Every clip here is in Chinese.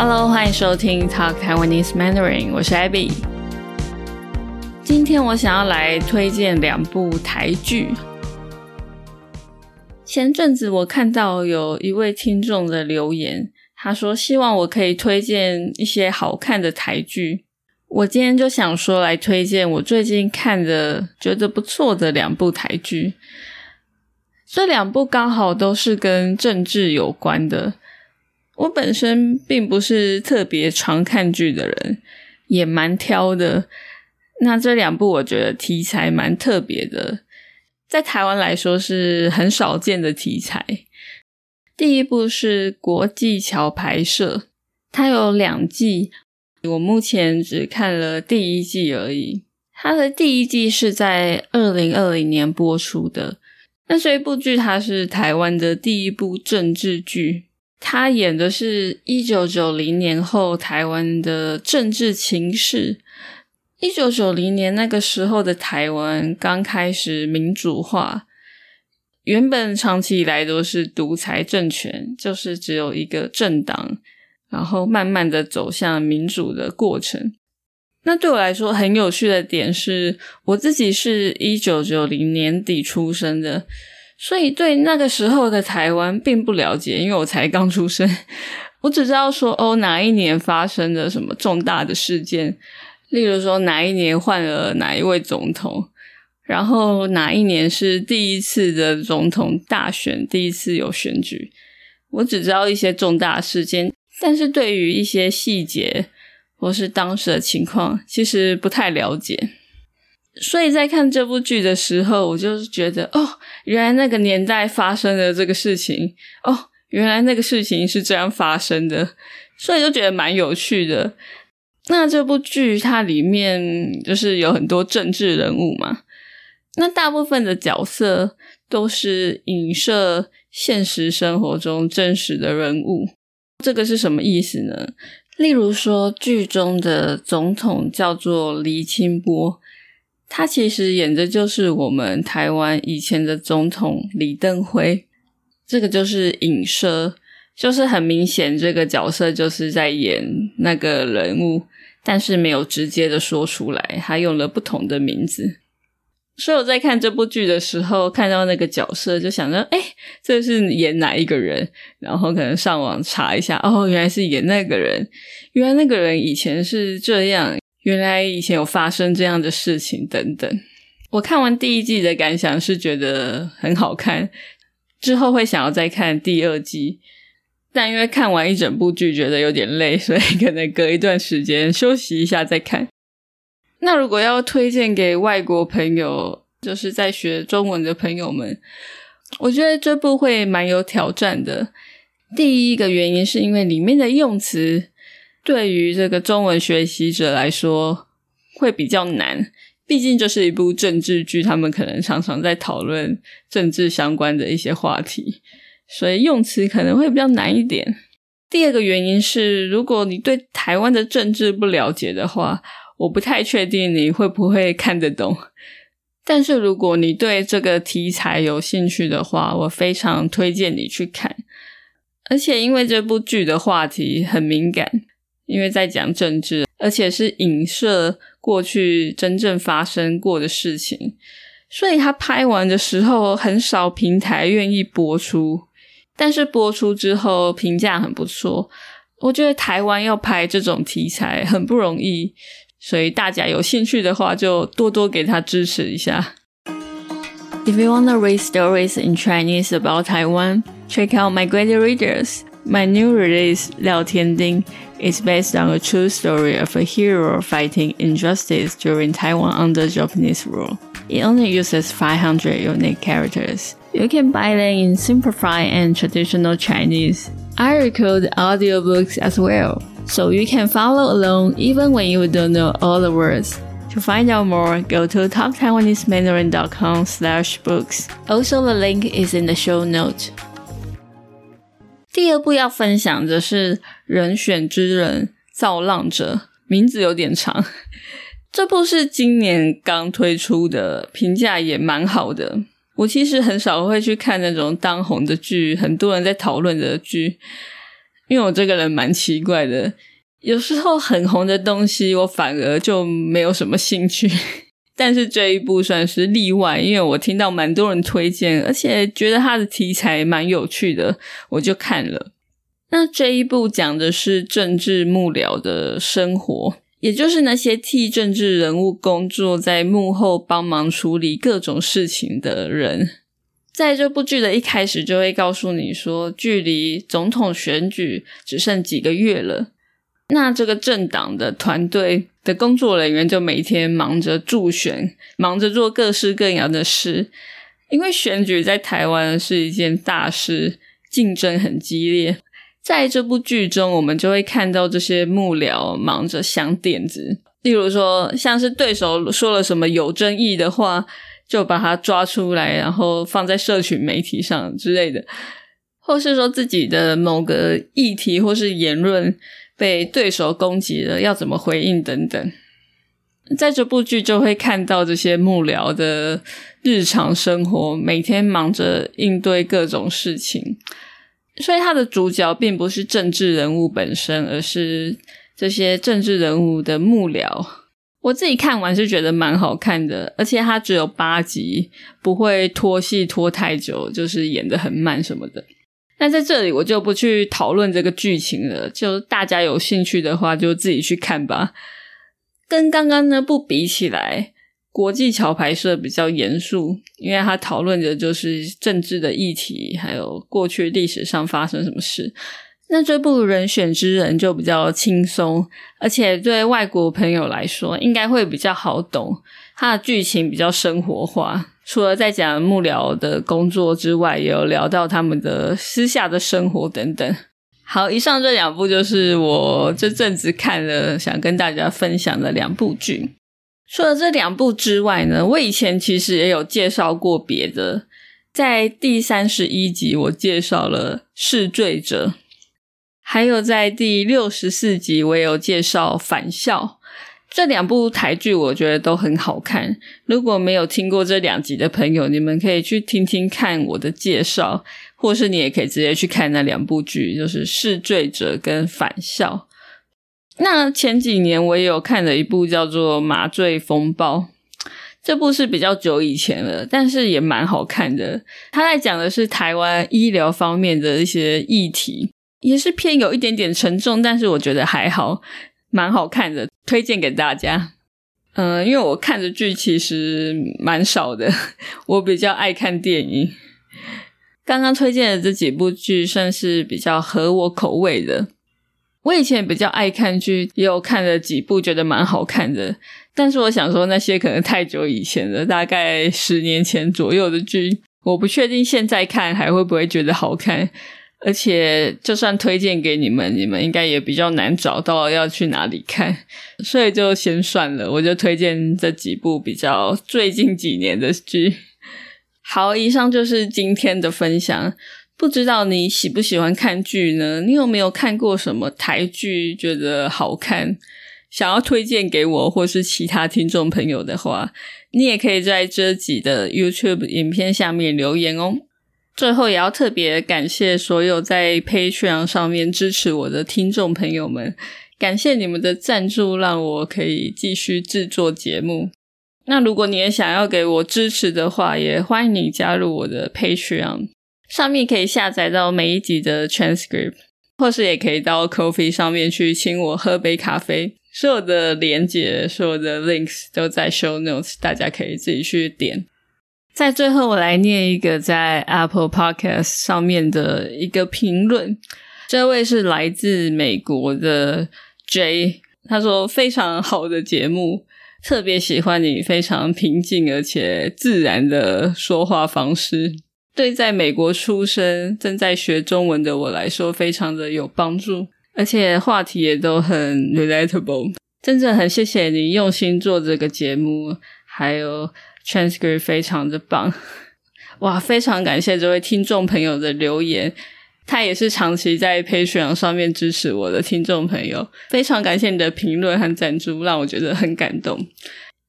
Hello，欢迎收听 Talk Taiwanese Mandarin，我是 Abby。今天我想要来推荐两部台剧。前阵子我看到有一位听众的留言，他说希望我可以推荐一些好看的台剧。我今天就想说来推荐我最近看的觉得不错的两部台剧。这两部刚好都是跟政治有关的。我本身并不是特别常看剧的人，也蛮挑的。那这两部我觉得题材蛮特别的，在台湾来说是很少见的题材。第一部是国际桥牌社，它有两季，我目前只看了第一季而已。它的第一季是在二零二零年播出的。那这一部剧它是台湾的第一部政治剧。他演的是一九九零年后台湾的政治情势。一九九零年那个时候的台湾刚开始民主化，原本长期以来都是独裁政权，就是只有一个政党，然后慢慢的走向民主的过程。那对我来说很有趣的点是，我自己是一九九零年底出生的。所以对那个时候的台湾并不了解，因为我才刚出生，我只知道说哦哪一年发生了什么重大的事件，例如说哪一年换了哪一位总统，然后哪一年是第一次的总统大选，第一次有选举，我只知道一些重大事件，但是对于一些细节或是当时的情况，其实不太了解。所以在看这部剧的时候，我就是觉得，哦，原来那个年代发生的这个事情，哦，原来那个事情是这样发生的，所以就觉得蛮有趣的。那这部剧它里面就是有很多政治人物嘛，那大部分的角色都是影射现实生活中真实的人物。这个是什么意思呢？例如说，剧中的总统叫做黎清波。他其实演的就是我们台湾以前的总统李登辉，这个就是影射，就是很明显这个角色就是在演那个人物，但是没有直接的说出来，他用了不同的名字。所以我在看这部剧的时候，看到那个角色，就想着，哎，这是演哪一个人？然后可能上网查一下，哦，原来是演那个人，原来那个人以前是这样。原来以前有发生这样的事情，等等。我看完第一季的感想是觉得很好看，之后会想要再看第二季，但因为看完一整部剧觉得有点累，所以可能隔一段时间休息一下再看。那如果要推荐给外国朋友，就是在学中文的朋友们，我觉得这部会蛮有挑战的。第一个原因是因为里面的用词。对于这个中文学习者来说，会比较难。毕竟这是一部政治剧，他们可能常常在讨论政治相关的一些话题，所以用词可能会比较难一点。第二个原因是，如果你对台湾的政治不了解的话，我不太确定你会不会看得懂。但是如果你对这个题材有兴趣的话，我非常推荐你去看。而且因为这部剧的话题很敏感。因为在讲政治，而且是影射过去真正发生过的事情，所以他拍完的时候很少平台愿意播出，但是播出之后评价很不错。我觉得台湾要拍这种题材很不容易，所以大家有兴趣的话就多多给他支持一下。If you wanna read stories in Chinese about Taiwan, check out my great readers. My new release, Liao Tian Ding, is based on a true story of a hero fighting injustice during Taiwan under Japanese rule. It only uses 500 unique characters. You can buy them in simplified and traditional Chinese. I record audiobooks as well, so you can follow along even when you don't know all the words. To find out more, go to toptaiwanesemandarin.com slash books. Also, the link is in the show notes. 第二部要分享的是《人选之人造浪者》，名字有点长。这部是今年刚推出的，评价也蛮好的。我其实很少会去看那种当红的剧，很多人在讨论的剧，因为我这个人蛮奇怪的，有时候很红的东西我反而就没有什么兴趣。但是这一部算是例外，因为我听到蛮多人推荐，而且觉得它的题材蛮有趣的，我就看了。那这一部讲的是政治幕僚的生活，也就是那些替政治人物工作，在幕后帮忙处理各种事情的人。在这部剧的一开始，就会告诉你说，距离总统选举只剩几个月了。那这个政党的团队的工作人员就每天忙着助选，忙着做各式各样的事。因为选举在台湾是一件大事，竞争很激烈。在这部剧中，我们就会看到这些幕僚忙着想点子，例如说，像是对手说了什么有争议的话。就把它抓出来，然后放在社群媒体上之类的，或是说自己的某个议题或是言论被对手攻击了，要怎么回应等等。在这部剧就会看到这些幕僚的日常生活，每天忙着应对各种事情，所以他的主角并不是政治人物本身，而是这些政治人物的幕僚。我自己看完是觉得蛮好看的，而且它只有八集，不会拖戏拖太久，就是演的很慢什么的。那在这里我就不去讨论这个剧情了，就大家有兴趣的话就自己去看吧。跟刚刚那部比起来，国际桥拍摄比较严肃，因为它讨论的就是政治的议题，还有过去历史上发生什么事。那这部人选之人就比较轻松，而且对外国朋友来说应该会比较好懂。它的剧情比较生活化，除了在讲幕僚的工作之外，也有聊到他们的私下的生活等等。好，以上这两部就是我这阵子看了想跟大家分享的两部剧。除了这两部之外呢，我以前其实也有介绍过别的，在第三十一集我介绍了《试罪者》。还有在第六十四集，我也有介绍《返校》这两部台剧，我觉得都很好看。如果没有听过这两集的朋友，你们可以去听听看我的介绍，或是你也可以直接去看那两部剧，就是《试罪者》跟《返校》。那前几年我也有看了一部叫做《麻醉风暴》，这部是比较久以前了，但是也蛮好看的。他在讲的是台湾医疗方面的一些议题。也是偏有一点点沉重，但是我觉得还好，蛮好看的，推荐给大家。嗯，因为我看的剧其实蛮少的，我比较爱看电影。刚刚推荐的这几部剧算是比较合我口味的。我以前比较爱看剧，也有看了几部觉得蛮好看的，但是我想说那些可能太久以前了，大概十年前左右的剧，我不确定现在看还会不会觉得好看。而且，就算推荐给你们，你们应该也比较难找到要去哪里看，所以就先算了。我就推荐这几部比较最近几年的剧。好，以上就是今天的分享。不知道你喜不喜欢看剧呢？你有没有看过什么台剧觉得好看，想要推荐给我或是其他听众朋友的话，你也可以在这集的 YouTube 影片下面留言哦。最后也要特别感谢所有在 Patreon 上面支持我的听众朋友们，感谢你们的赞助，让我可以继续制作节目。那如果你也想要给我支持的话，也欢迎你加入我的 Patreon，上面可以下载到每一集的 transcript，或是也可以到 Coffee 上面去请我喝杯咖啡。所有的连接、所有的 links 都在 Show Notes，大家可以自己去点。在最后，我来念一个在 Apple Podcast 上面的一个评论。这位是来自美国的 J，他说：“非常好的节目，特别喜欢你非常平静而且自然的说话方式，对在美国出生、正在学中文的我来说，非常的有帮助，而且话题也都很 relatable。真的很谢谢你用心做这个节目，还有。” transcript 非常的棒，哇，非常感谢这位听众朋友的留言。他也是长期在 Patreon 上面支持我的听众朋友，非常感谢你的评论和赞助，让我觉得很感动。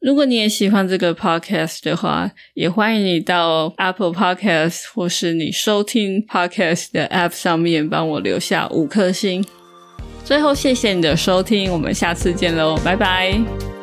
如果你也喜欢这个 podcast 的话，也欢迎你到 Apple Podcast 或是你收听 podcast 的 app 上面帮我留下五颗星。最后，谢谢你的收听，我们下次见喽，拜拜。